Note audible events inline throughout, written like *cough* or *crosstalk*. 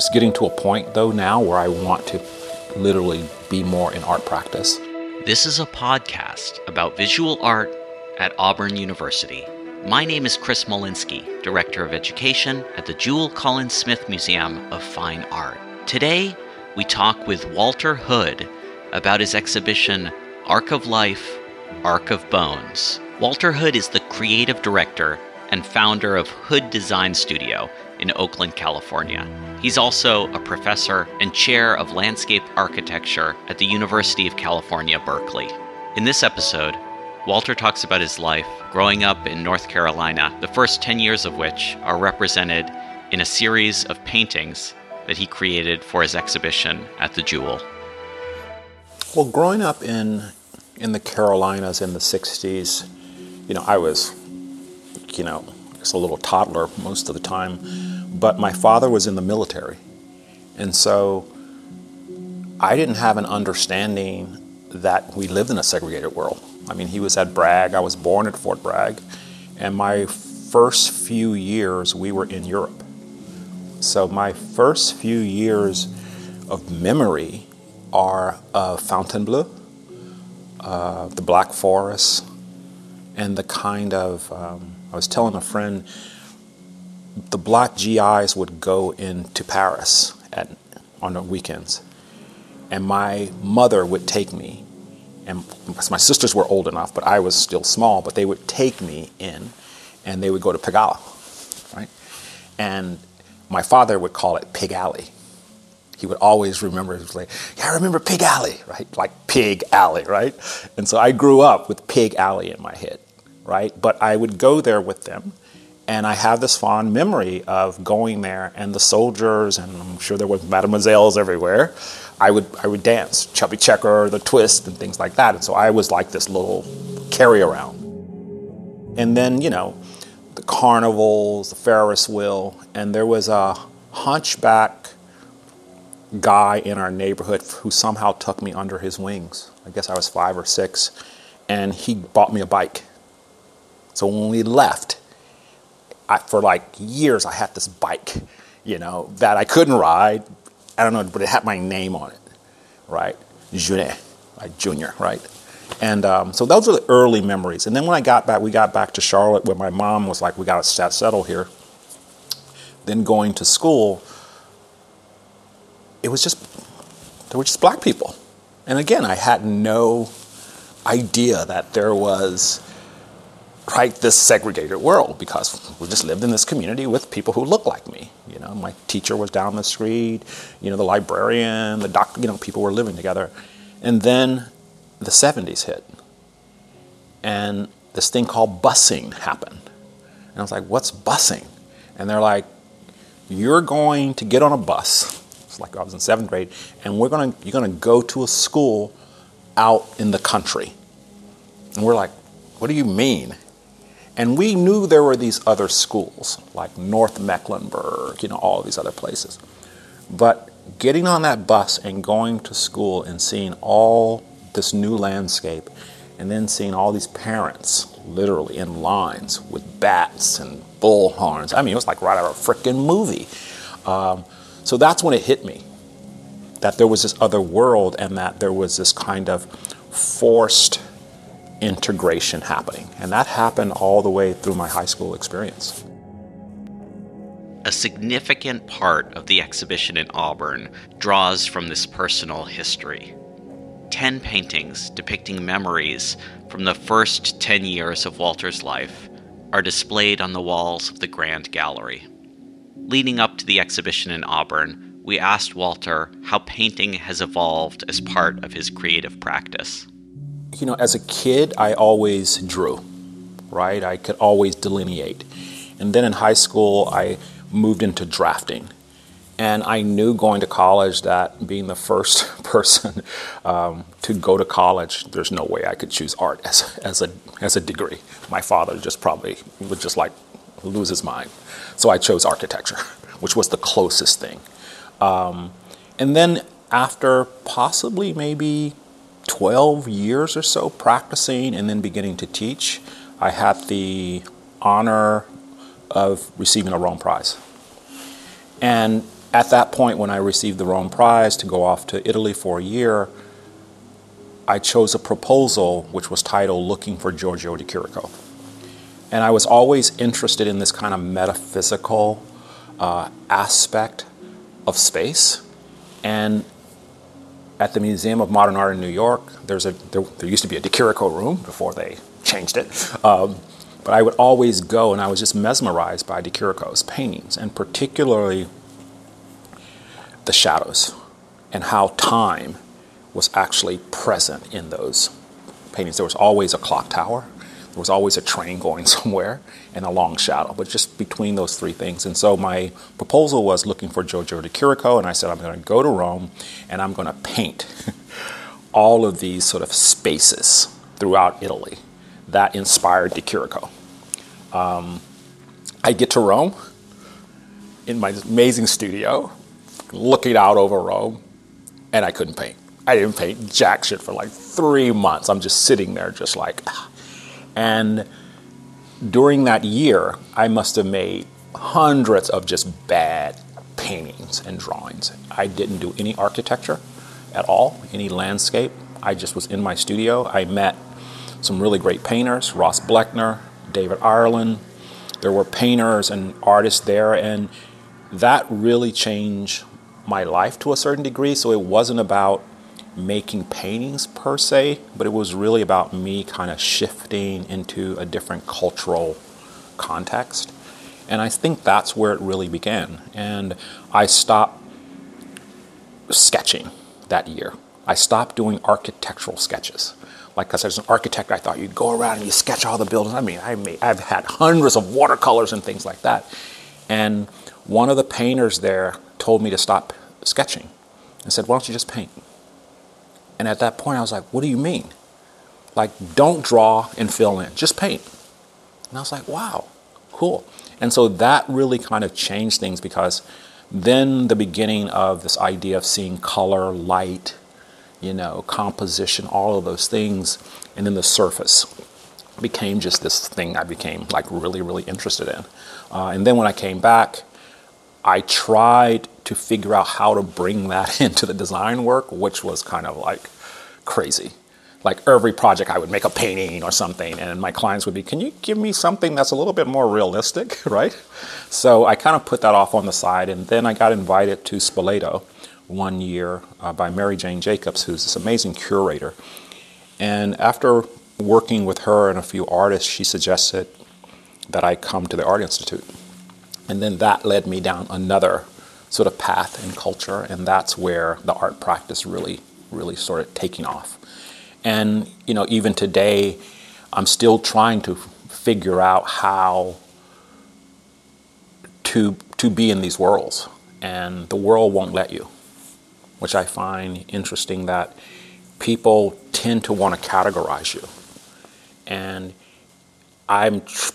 It's getting to a point though now where I want to literally be more in art practice. This is a podcast about visual art at Auburn University. My name is Chris Molinsky, Director of Education at the Jule Collins Smith Museum of Fine Art. Today, we talk with Walter Hood about his exhibition Arc of Life, Ark of Bones. Walter Hood is the creative director and founder of Hood Design Studio in Oakland, California. He's also a professor and chair of landscape architecture at the University of California, Berkeley. In this episode, Walter talks about his life growing up in North Carolina, the first 10 years of which are represented in a series of paintings that he created for his exhibition at the Jule. Well, growing up in in the Carolinas in the 60s, you know, I was, you know, just a little toddler most of the time, but my father was in the military. And so I didn't have an understanding that we lived in a segregated world. I mean, he was at Bragg, I was born at Fort Bragg, and my first few years we were in Europe. So my first few years of memory are uh, Fontainebleau, uh, the Black Forest, and the kind of, um, I was telling a friend, the black GIs would go into Paris at, on the weekends. And my mother would take me, and my sisters were old enough, but I was still small, but they would take me in and they would go to Pigalle, right? And my father would call it Pig Alley he would always remember, he was like, yeah, I remember Pig Alley, right? Like Pig Alley, right? And so I grew up with Pig Alley in my head, right? But I would go there with them. And I have this fond memory of going there and the soldiers, and I'm sure there were mademoiselles everywhere. I would, I would dance, chubby checker, the twist, and things like that. And so I was like this little carry around. And then, you know, the carnivals, the Ferris wheel, and there was a hunchback guy in our neighborhood who somehow took me under his wings. I guess I was five or six, and he bought me a bike. So when we left, I, for like years, I had this bike, you know, that I couldn't ride. I don't know, but it had my name on it, right? Junet, like Junior, right? And um, so those are the early memories. And then when I got back, we got back to Charlotte, where my mom was like, "We got to settle here." Then going to school, it was just, there were just black people. And again, I had no idea that there was right this segregated world because we just lived in this community with people who looked like me. You know, my teacher was down the street, you know, the librarian, the doc, you know, people were living together. And then the 70s hit. And this thing called busing happened. And I was like, what's busing? And they're like, you're going to get on a bus It's like I was in seventh grade, and we're gonna you're gonna go to a school out in the country. And we're like, what do you mean? And we knew there were these other schools, like North Mecklenburg, you know, all these other places. But getting on that bus and going to school and seeing all this new landscape, and then seeing all these parents literally in lines with bats and bullhorns. I mean, it was like right out of a freaking movie. Um, so that's when it hit me that there was this other world and that there was this kind of forced integration happening. And that happened all the way through my high school experience. A significant part of the exhibition in Auburn draws from this personal history. Ten paintings depicting memories from the first 10 years of Walter's life are displayed on the walls of the Grand Gallery. Leading up to the exhibition in Auburn, we asked Walter how painting has evolved as part of his creative practice. You know, as a kid, I always drew, right? I could always delineate. And then in high school, I moved into drafting. And I knew going to college that being the first *laughs* person um, to go to college, there's no way I could choose art as, as, a, as a degree. My father just probably would just like lose his mind. So I chose architecture, *laughs* which was the closest thing. Um, and then after possibly maybe 12 years or so practicing and then beginning to teach, I had the honor of receiving a Rome Prize. And at that point, when I received the Rome Prize to go off to Italy for a year, I chose a proposal which was titled Looking for Giorgio de Chirico. And I was always interested in this kind of metaphysical uh, aspect of space. And at the Museum of Modern Art in New York, there's a, there, there used to be a de Chirico room before they changed it. Um, but I would always go and I was just mesmerized by de Chirico's paintings, and particularly the shadows and how time was actually present in those paintings. There was always a clock tower, there was always a train *laughs* going somewhere, and a long shadow, but just between those three things. And so my proposal was looking for Giorgio de Chirico, and I said, I'm going to go to Rome and I'm going to paint *laughs* all of these sort of spaces throughout Italy that inspired de Chirico. Um, I get to Rome in my amazing studio, looking out over Rome, and I couldn't paint. I didn't paint jack shit for like three months. I'm just sitting there, just like, and during that year, I must have made hundreds of just bad paintings and drawings. I didn't do any architecture at all, any landscape. I just was in my studio. I met some really great painters, Ross Bleckner, David Ireland. There were painters and artists there, and that really changed my life to a certain degree. So it wasn't about making paintings per se, but it was really about me kind of shifting into a different cultural context. And I think that's where it really began. And I stopped sketching that year. I stopped doing architectural sketches. Like said, as an architect, I thought you'd go around and you sketch all the buildings. I mean, I made, I've had hundreds of watercolors and things like that. And one of the painters there told me to stop sketching and said, Why don't you just paint? And at that point, I was like, What do you mean? Like, don't draw and fill in, just paint. And I was like, Wow, cool. And so that really kind of changed things because then the beginning of this idea of seeing color, light, you know, composition, all of those things, and then the surface became just this thing I became like really, really interested in. Uh, and then when I came back, I tried to figure out how to bring that *laughs* into the design work, which was kind of like crazy. Like every project, I would make a painting or something, and my clients would be, Can you give me something that's a little bit more realistic, *laughs* right? So I kind of put that off on the side, and then I got invited to Spoleto one year uh, by Mary Jane Jacobs, who's this amazing curator. And after working with her and a few artists, she suggested that I come to the Art Institute. And then that led me down another sort of path in culture, and that's where the art practice really, really started taking off. And you know, even today, I'm still trying to figure out how to to be in these worlds, and the world won't let you, which I find interesting. That people tend to want to categorize you, and I'm tr-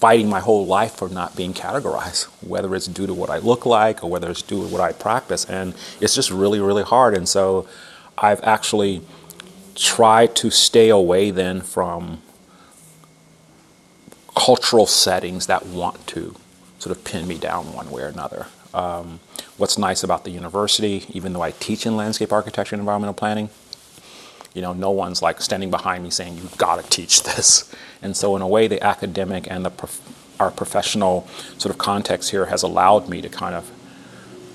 fighting my whole life for not being categorized, whether it's due to what I look like or whether it's due to what I practice. And it's just really, really hard. And so I've actually tried to stay away then from cultural settings that want to sort of pin me down one way or another. Um, what's nice about the university, even though I teach in landscape architecture and environmental planning, you know, no one's like standing behind me saying, you've got to teach this. And so, in a way, the academic and the prof- our professional sort of context here has allowed me to kind of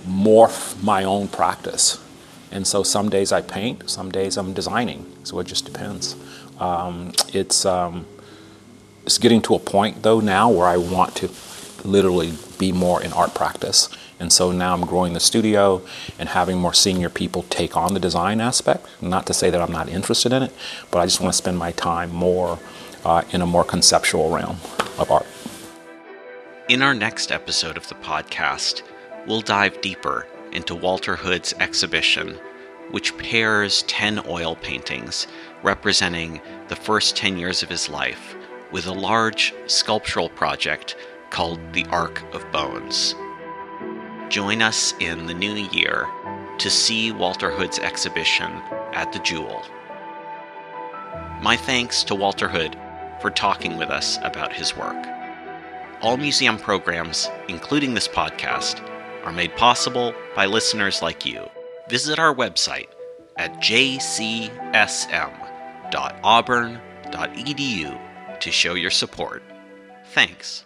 morph my own practice. And so, some days I paint, some days I'm designing. So, it just depends. Um, it's, um, it's getting to a point, though, now where I want to literally be more in art practice. And so now I'm growing the studio and having more senior people take on the design aspect. Not to say that I'm not interested in it, but I just want to spend my time more uh, in a more conceptual realm of art. In our next episode of the podcast, we'll dive deeper into Walter Hood's exhibition, which pairs 10 oil paintings representing the first 10 years of his life with a large sculptural project called the Ark of Bones. Join us in the new year to see Walter Hood's exhibition at the Jule. My thanks to Walter Hood for talking with us about his work. All museum programs, including this podcast, are made possible by listeners like you. Visit our website at jcsm.auburn.edu to show your support. Thanks.